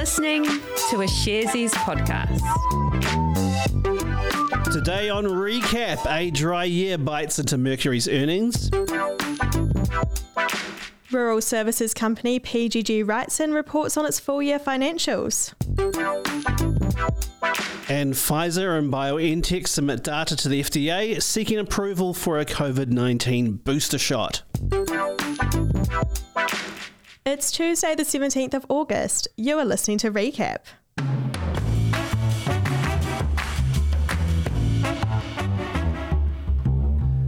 listening to a Sharesies podcast. Today on Recap, a dry year bites into Mercury's earnings. Rural services company PGG Wrightson reports on its full year financials. And Pfizer and BioNTech submit data to the FDA seeking approval for a COVID 19 booster shot. It's Tuesday, the 17th of August. You are listening to Recap.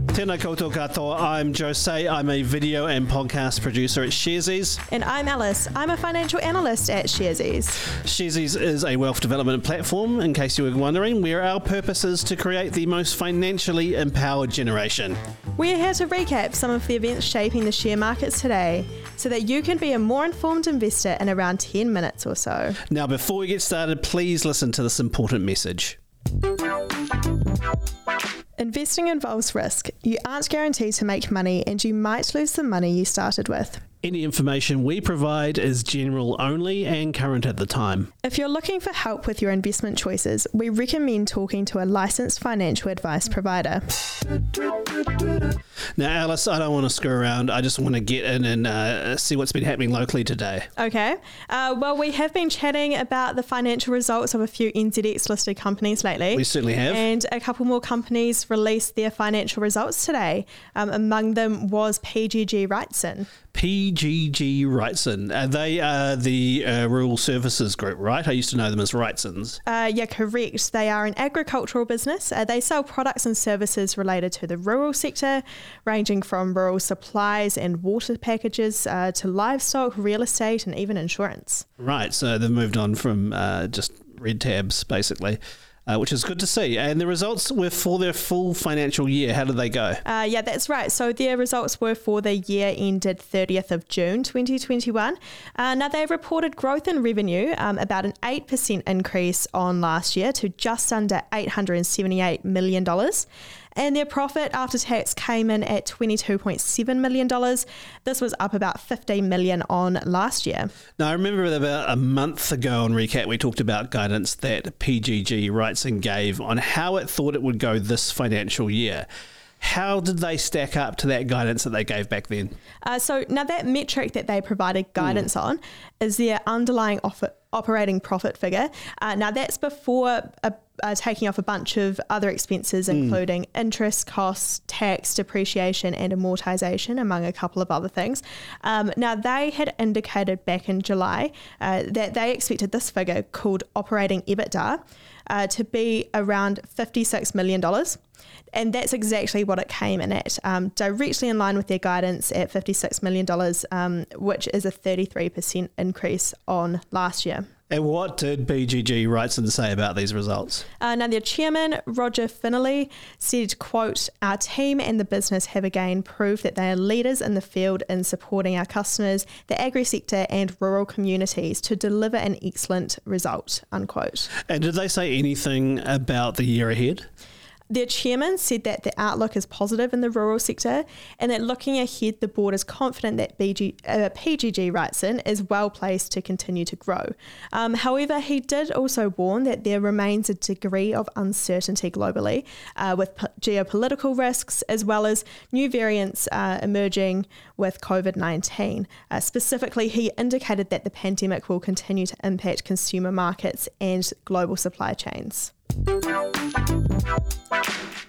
Tēnā koutou katoa, I'm Jose. I'm a video and podcast producer at Sharesies. And I'm Alice. I'm a financial analyst at Sharesies. Sharesies is a wealth development platform, in case you were wondering, where our purpose is to create the most financially empowered generation. We're here to recap some of the events shaping the share markets today so that you can be a more informed investor in around 10 minutes or so. Now, before we get started, please listen to this important message. Investing involves risk. You aren't guaranteed to make money and you might lose the money you started with. Any information we provide is general only and current at the time. If you're looking for help with your investment choices, we recommend talking to a licensed financial advice provider. Now, Alice, I don't want to screw around. I just want to get in and uh, see what's been happening locally today. Okay. Uh, well, we have been chatting about the financial results of a few NZX listed companies lately. We certainly have. And a couple more companies released their financial results today. Um, among them was PGG Wrightson. PGG Wrightson. Uh, they are the uh, Rural Services Group, right? I used to know them as Wrightsons. Uh, yeah, correct. They are an agricultural business. Uh, they sell products and services related to the rural sector, ranging from rural supplies and water packages uh, to livestock, real estate, and even insurance. Right. So they've moved on from uh, just red tabs, basically. Uh, which is good to see. And the results were for their full financial year. How did they go? Uh, yeah, that's right. So their results were for the year ended 30th of June 2021. Uh, now they reported growth in revenue, um, about an 8% increase on last year to just under $878 million and their profit after tax came in at $22.7 million. This was up about 15 million on last year. Now, I remember about a month ago on Recap, we talked about guidance that PGG Wrightson gave on how it thought it would go this financial year. How did they stack up to that guidance that they gave back then? Uh, so now that metric that they provided guidance mm. on is their underlying offer, operating profit figure. Uh, now that's before a, uh, taking off a bunch of other expenses, mm. including interest costs, tax, depreciation, and amortization, among a couple of other things. Um, now they had indicated back in July uh, that they expected this figure called operating EBITDA uh, to be around $56 million. And that's exactly what it came in at, um, directly in line with their guidance at $56 million, um, which is a 33% increase on last year. And what did PGG Wrightson say about these results? Uh, now, their chairman, Roger Finnerly, said, quote, Our team and the business have again proved that they are leaders in the field in supporting our customers, the agri sector and rural communities to deliver an excellent result, unquote. And did they say anything about the year ahead? Their chairman said that the outlook is positive in the rural sector and that looking ahead, the board is confident that BG, uh, PGG Wrightson is well placed to continue to grow. Um, however, he did also warn that there remains a degree of uncertainty globally uh, with po- geopolitical risks as well as new variants uh, emerging with COVID 19. Uh, specifically, he indicated that the pandemic will continue to impact consumer markets and global supply chains.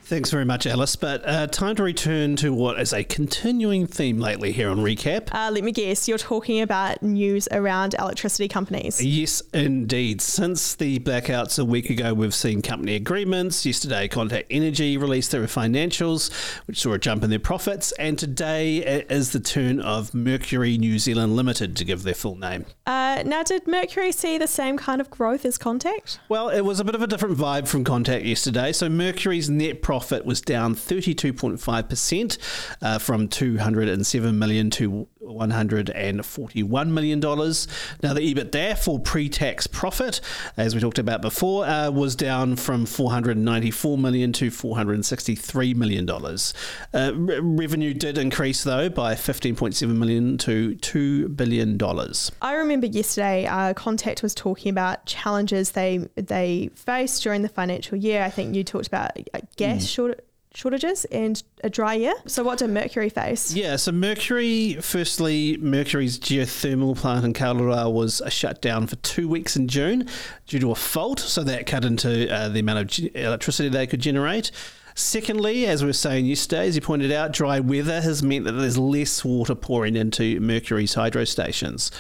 Thanks very much, Alice. But uh, time to return to what is a continuing theme lately here on Recap. Uh, let me guess, you're talking about news around electricity companies. Yes, indeed. Since the blackouts a week ago, we've seen company agreements. Yesterday, Contact Energy released their financials, which saw a jump in their profits. And today it is the turn of Mercury New Zealand Limited to give their full name. Uh, now, did Mercury see the same kind of growth as Contact? Well, it was a bit of a different vibe from Contact yesterday. So Mercury's net profit was down 32.5% uh, from 207 million to $141 million. Now, the EBITDA for pre tax profit, as we talked about before, uh, was down from 494 million to $463 million. Uh, re- revenue did increase, though, by 15.7 million to $2 billion. I remember yesterday, uh, Contact was talking about challenges they they faced during the financial year. I think you talked about uh, gas mm. short, shortages and a dry year. So, what did Mercury face? Yeah, so Mercury, firstly, Mercury's geothermal plant in Kawerau was shut down for two weeks in June due to a fault. So, that cut into uh, the amount of electricity they could generate. Secondly, as we were saying yesterday, as you pointed out, dry weather has meant that there's less water pouring into Mercury's hydro stations.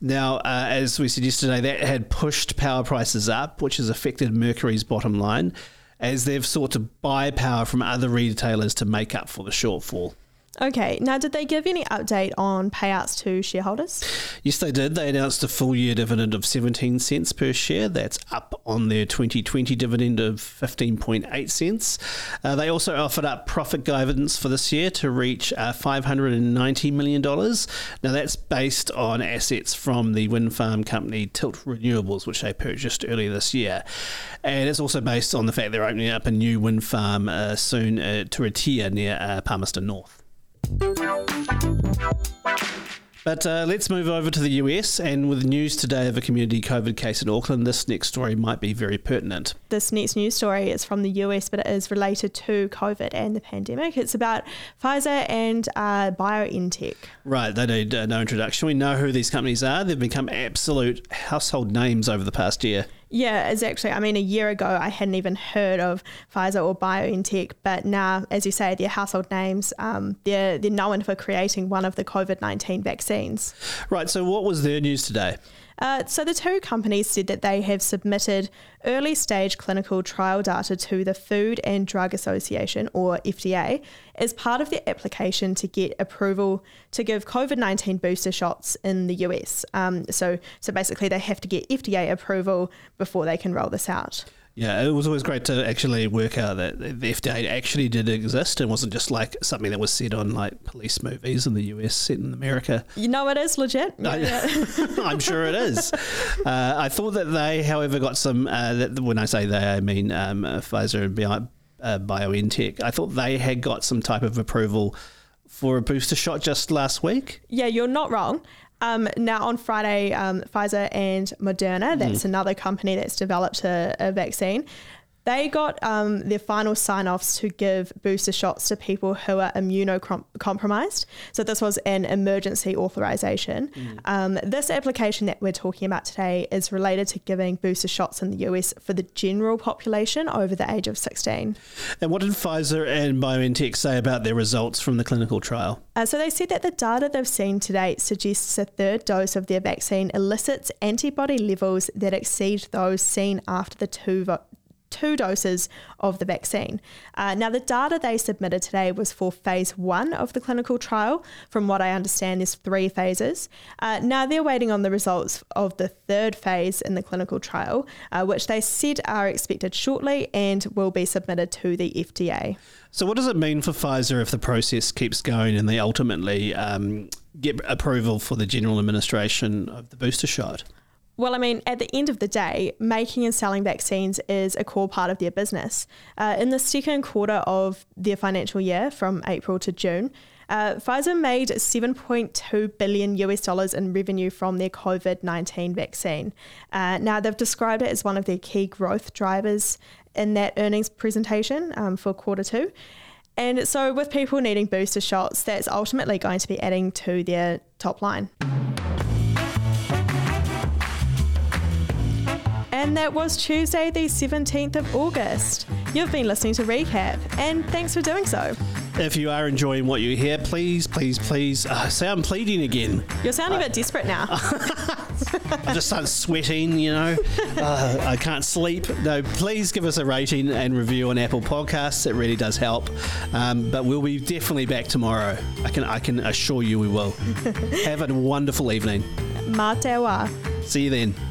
Now, uh, as we said yesterday, that had pushed power prices up, which has affected Mercury's bottom line as they've sought to buy power from other retailers to make up for the shortfall. Okay. Now, did they give any update on payouts to shareholders? Yes, they did. They announced a full year dividend of 17 cents per share. That's up on their 2020 dividend of 15.8 cents. Uh, they also offered up profit guidance for this year to reach uh, $590 million. Now, that's based on assets from the wind farm company Tilt Renewables, which they purchased earlier this year. And it's also based on the fact they're opening up a new wind farm uh, soon uh, Turitea near uh, Palmerston North. But uh, let's move over to the US. And with news today of a community COVID case in Auckland, this next story might be very pertinent. This next news story is from the US, but it is related to COVID and the pandemic. It's about Pfizer and uh, BioNTech. Right, they need uh, no introduction. We know who these companies are. They've become absolute household names over the past year. Yeah, exactly. I mean, a year ago, I hadn't even heard of Pfizer or BioNTech, but now, as you say, they're household names. Um, they're, they're known for creating one of the COVID 19 vaccines. Right. So, what was their news today? Uh, so the two companies said that they have submitted early stage clinical trial data to the Food and Drug Association, or FDA, as part of their application to get approval to give COVID 19 booster shots in the US. Um, so, so basically, they have to get FDA approval before they can roll this out. Yeah, it was always great to actually work out that the FDA actually did exist and wasn't just like something that was said on like police movies in the US set in America. You know, it is legit. I, I'm sure it is. Uh, I thought that they, however, got some. Uh, that, when I say they, I mean um, Pfizer and Bio, uh, BioNTech. I thought they had got some type of approval for a booster shot just last week. Yeah, you're not wrong. Um, now, on Friday, um, Pfizer and Moderna, that's mm. another company that's developed a, a vaccine, they got um, their final sign offs to give booster shots to people who are immunocompromised. So, this was an emergency authorization. Mm. Um, this application that we're talking about today is related to giving booster shots in the US for the general population over the age of 16. And what did Pfizer and BioNTech say about their results from the clinical trial? Uh, so, they said that the data they've seen to date suggests a third dose of their vaccine elicits antibody levels that exceed those seen after the two vo- two doses of the vaccine. Uh, now, the data they submitted today was for phase one of the clinical trial. From what I understand, there's three phases. Uh, now, they're waiting on the results of the third phase in the clinical trial, uh, which they said are expected shortly and will be submitted to the FDA. So, what does it mean for Pfizer if the process keeps going and they ultimately um, get approval for the general administration of the booster shot? Well, I mean, at the end of the day, making and selling vaccines is a core part of their business. Uh, in the second quarter of their financial year, from April to June, uh, Pfizer made 7.2 billion US dollars in revenue from their COVID 19 vaccine. Uh, now, they've described it as one of their key growth drivers in that earnings presentation um, for quarter two. And so, with people needing booster shots, that's ultimately going to be adding to their top line. And that was Tuesday, the 17th of August. You've been listening to Recap, and thanks for doing so. If you are enjoying what you hear, please, please, please uh, say I'm pleading again. You're sounding uh, a bit desperate now. I just started sweating, you know. Uh, I can't sleep. No, please give us a rating and review on Apple Podcasts. It really does help. Um, but we'll be definitely back tomorrow. I can I can assure you we will. Have a wonderful evening. Mā te See you then.